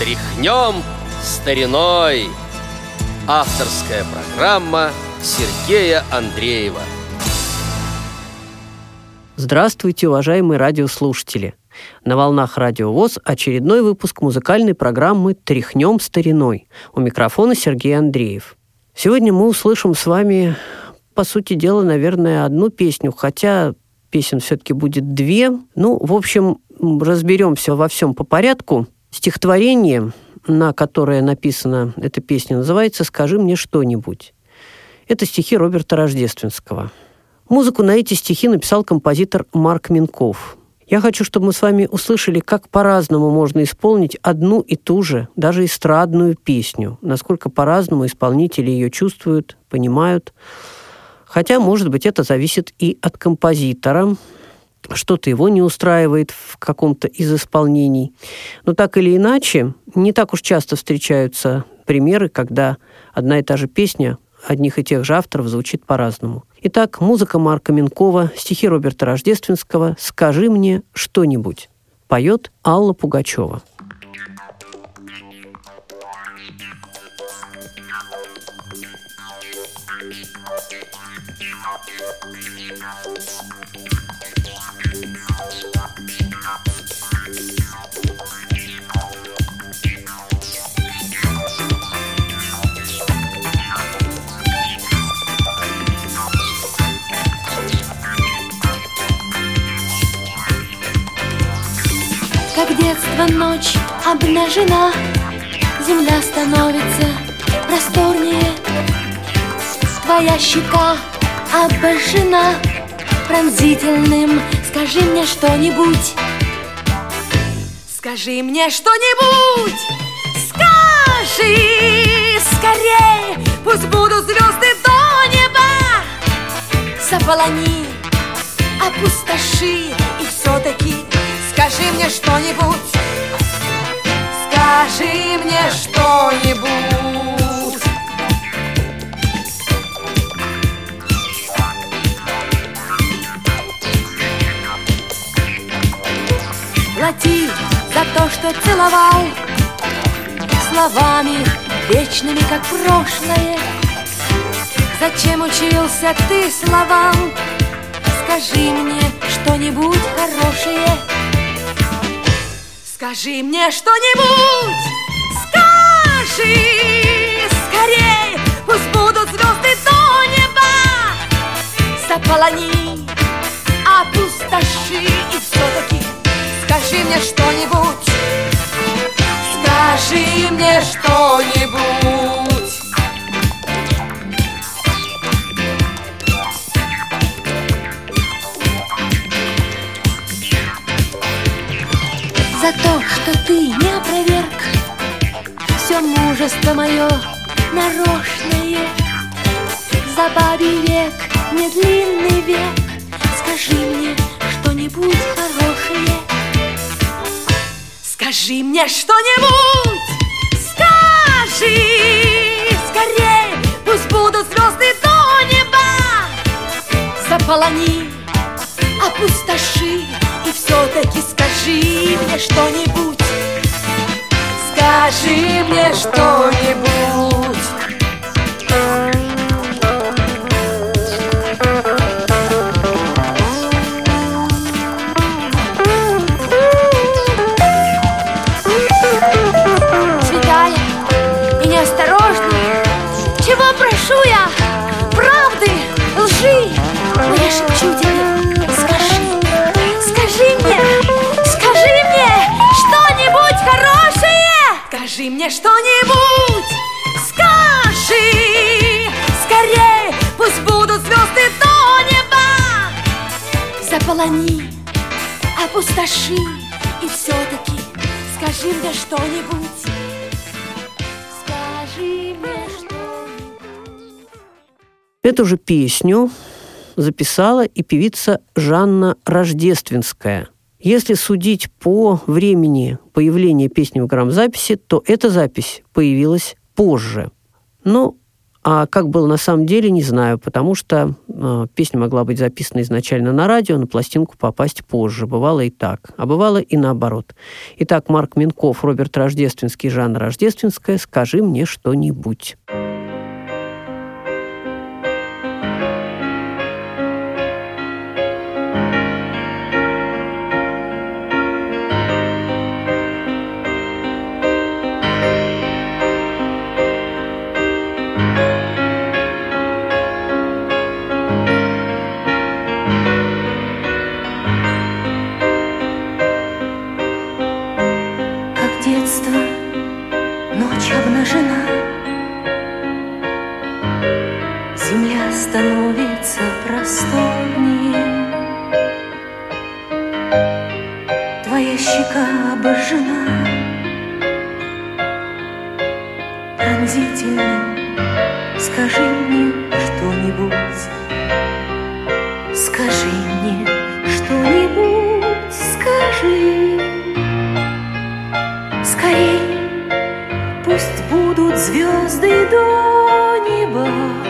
Тряхнем стариной. Авторская программа Сергея Андреева. Здравствуйте, уважаемые радиослушатели! На волнах Радио ВОЗ очередной выпуск музыкальной программы «Тряхнем стариной». У микрофона Сергей Андреев. Сегодня мы услышим с вами, по сути дела, наверное, одну песню, хотя песен все-таки будет две. Ну, в общем, разберемся во всем по порядку. Стихотворение, на которое написана эта песня, называется «Скажи мне что-нибудь». Это стихи Роберта Рождественского. Музыку на эти стихи написал композитор Марк Минков. Я хочу, чтобы мы с вами услышали, как по-разному можно исполнить одну и ту же, даже эстрадную песню, насколько по-разному исполнители ее чувствуют, понимают. Хотя, может быть, это зависит и от композитора, что-то его не устраивает в каком-то из исполнений. Но так или иначе, не так уж часто встречаются примеры, когда одна и та же песня одних и тех же авторов звучит по-разному. Итак, музыка Марка Минкова, стихи Роберта Рождественского «Скажи мне что-нибудь». Поет Алла Пугачева. Как детство ночь обнажена Земля становится просторнее Твоя щека обожжена Пронзительным. Скажи мне что-нибудь. Скажи мне что-нибудь. Скажи скорее. Пусть будут звезды до неба. Заполони, опустоши И все-таки скажи мне что-нибудь. Скажи мне что-нибудь что целовал. Словами вечными, как прошлое. Зачем учился ты словам? Скажи мне что-нибудь хорошее. Скажи мне что-нибудь. Скажи скорее Пусть будут звезды до неба. Заполони, опустоши И все-таки скажи мне что-нибудь. Скажи мне что-нибудь. За то, что ты не опроверг Все мужество мое нарочное. За бабий век, не длинный век. Скажи мне что-нибудь хорошее Скажи мне что-нибудь. Скажи скорее Пусть будут звезды до неба. Заполони, опустоши И все-таки скажи мне что-нибудь. Скажи мне что-нибудь опустоши И все-таки скажи мне что-нибудь Скажи мне что-нибудь Эту же песню записала и певица Жанна Рождественская. Если судить по времени появления песни в грамзаписи, то эта запись появилась позже. Но А как было на самом деле, не знаю, потому что э, песня могла быть записана изначально на радио, на пластинку попасть позже. Бывало и так, а бывало и наоборот. Итак, Марк Минков, Роберт Рождественский, Жанна Рождественская «Скажи мне что-нибудь». Земля становится просторнее. Твоя щека обожжена Пронзительным. Скажи мне что-нибудь. Скажи мне что-нибудь. Скажи. Скорей Пусть будут звезды до неба.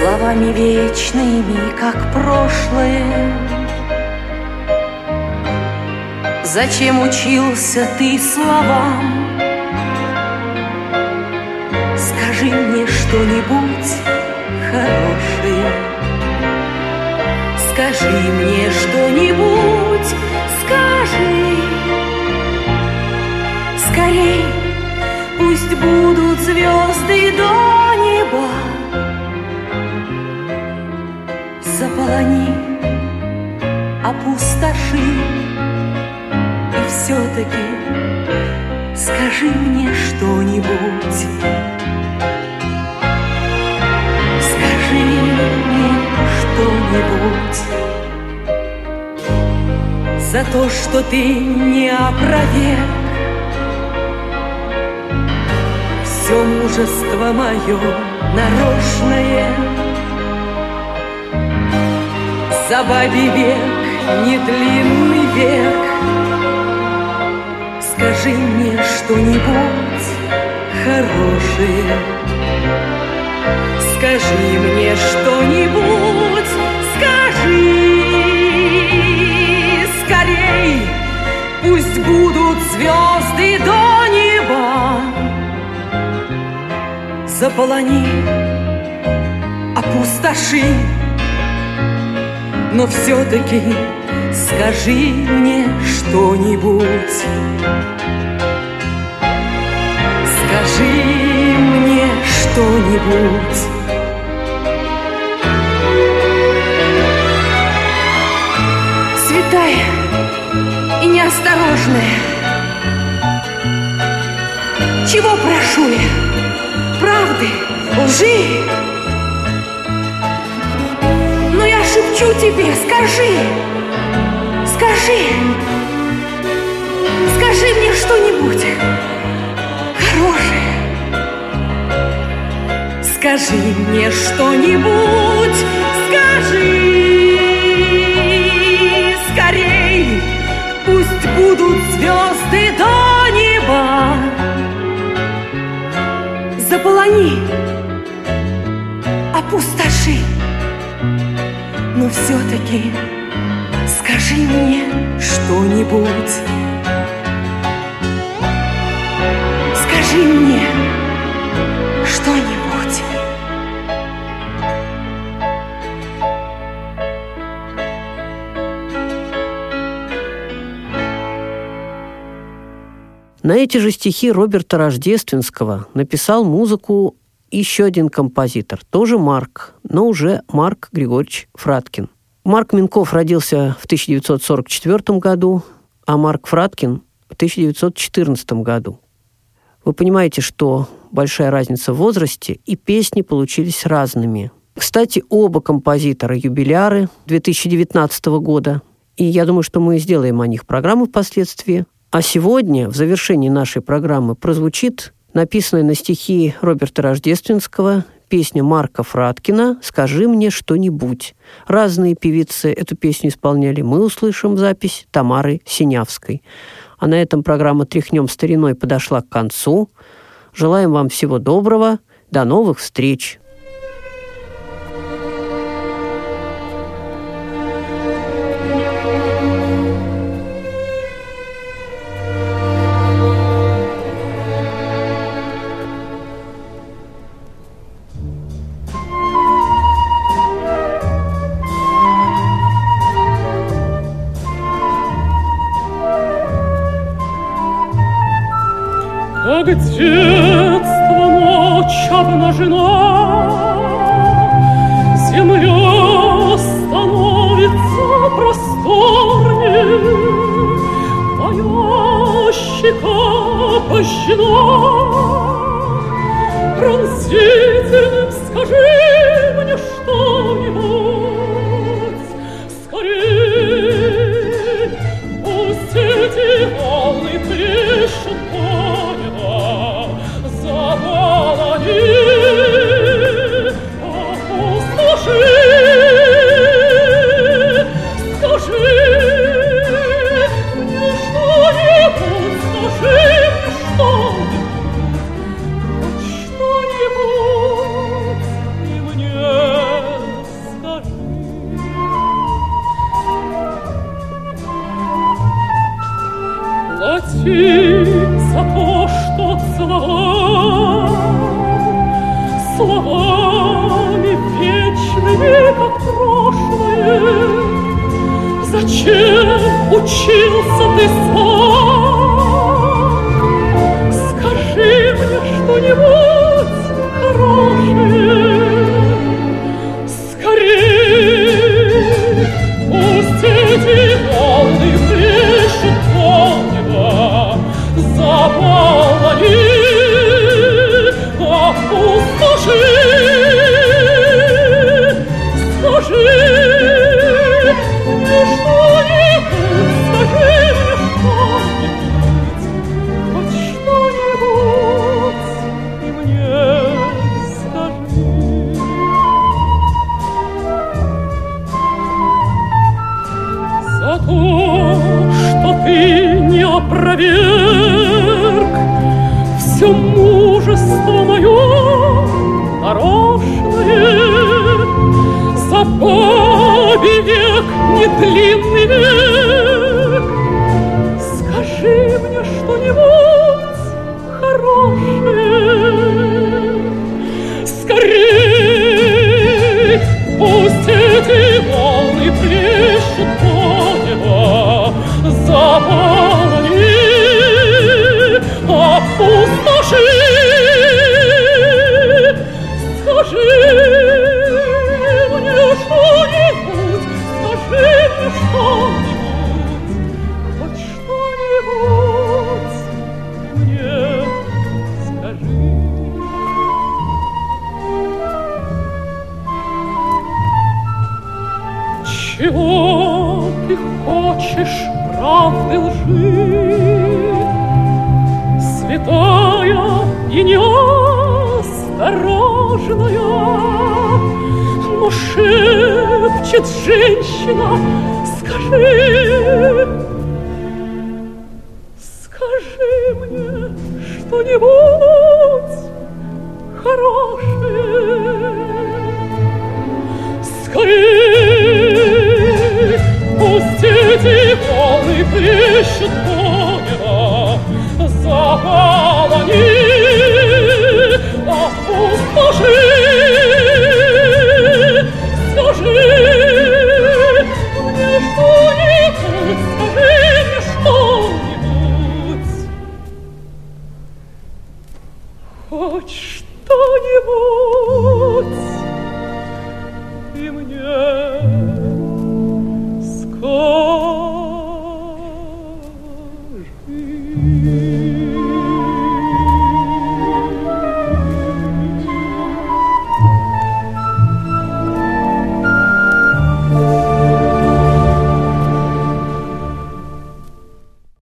Словами вечными, как прошлое. Зачем учился ты словам? Скажи мне что-нибудь хорошее. Скажи мне что-нибудь, скажи. Скорей Пусть будут звезды до неба Заполони, опустоши. И все-таки скажи мне что-нибудь. Скажи мне что-нибудь. За то, что ты не опроверг все мужество мое нарочное За бабий век, не длинный век. Скажи мне что-нибудь хорошее. Скажи мне что-нибудь, скажи. Скорей Пусть будут звезды до неба. Заполони, опустоши, но все-таки скажи мне что-нибудь. Скажи мне что-нибудь. Святая и неосторожная, чего прошу я? правды, лжи. Шепчу тебе, скажи, скажи, скажи мне что-нибудь. Хорошее. Скажи мне что-нибудь, На эти же стихи Роберта Рождественского написал музыку еще один композитор, тоже Марк, но уже Марк Григорьевич Фраткин. Марк Минков родился в 1944 году, а Марк Фраткин в 1914 году. Вы понимаете, что большая разница в возрасте, и песни получились разными. Кстати, оба композитора юбиляры 2019 года, и я думаю, что мы сделаем о них программу впоследствии. А сегодня, в завершении нашей программы, прозвучит написанная на стихи Роберта Рождественского песня Марка Фраткина «Скажи мне что-нибудь». Разные певицы эту песню исполняли. Мы услышим запись Тамары Синявской. А на этом программа «Тряхнем стариной» подошла к концу. Желаем вам всего доброго. До новых встреч! Как детство ночь обнажена, Земля становится просторнее, Моя щека пощена. Пронзительным скажи за то, что целовал Словами вечными, как прошлое. Зачем учился ты сам? Скажи мне что-нибудь. опроверг Все мужество мое нарочное. За век не длинный, хочешь правды лжи. Святая и неосторожная, Но шепчет женщина, скажи, Скажи мне что-нибудь хорошее. ищет полера, заполони, опустоши, скажи мне что-нибудь, скажи мне что-нибудь. Хоть что-нибудь.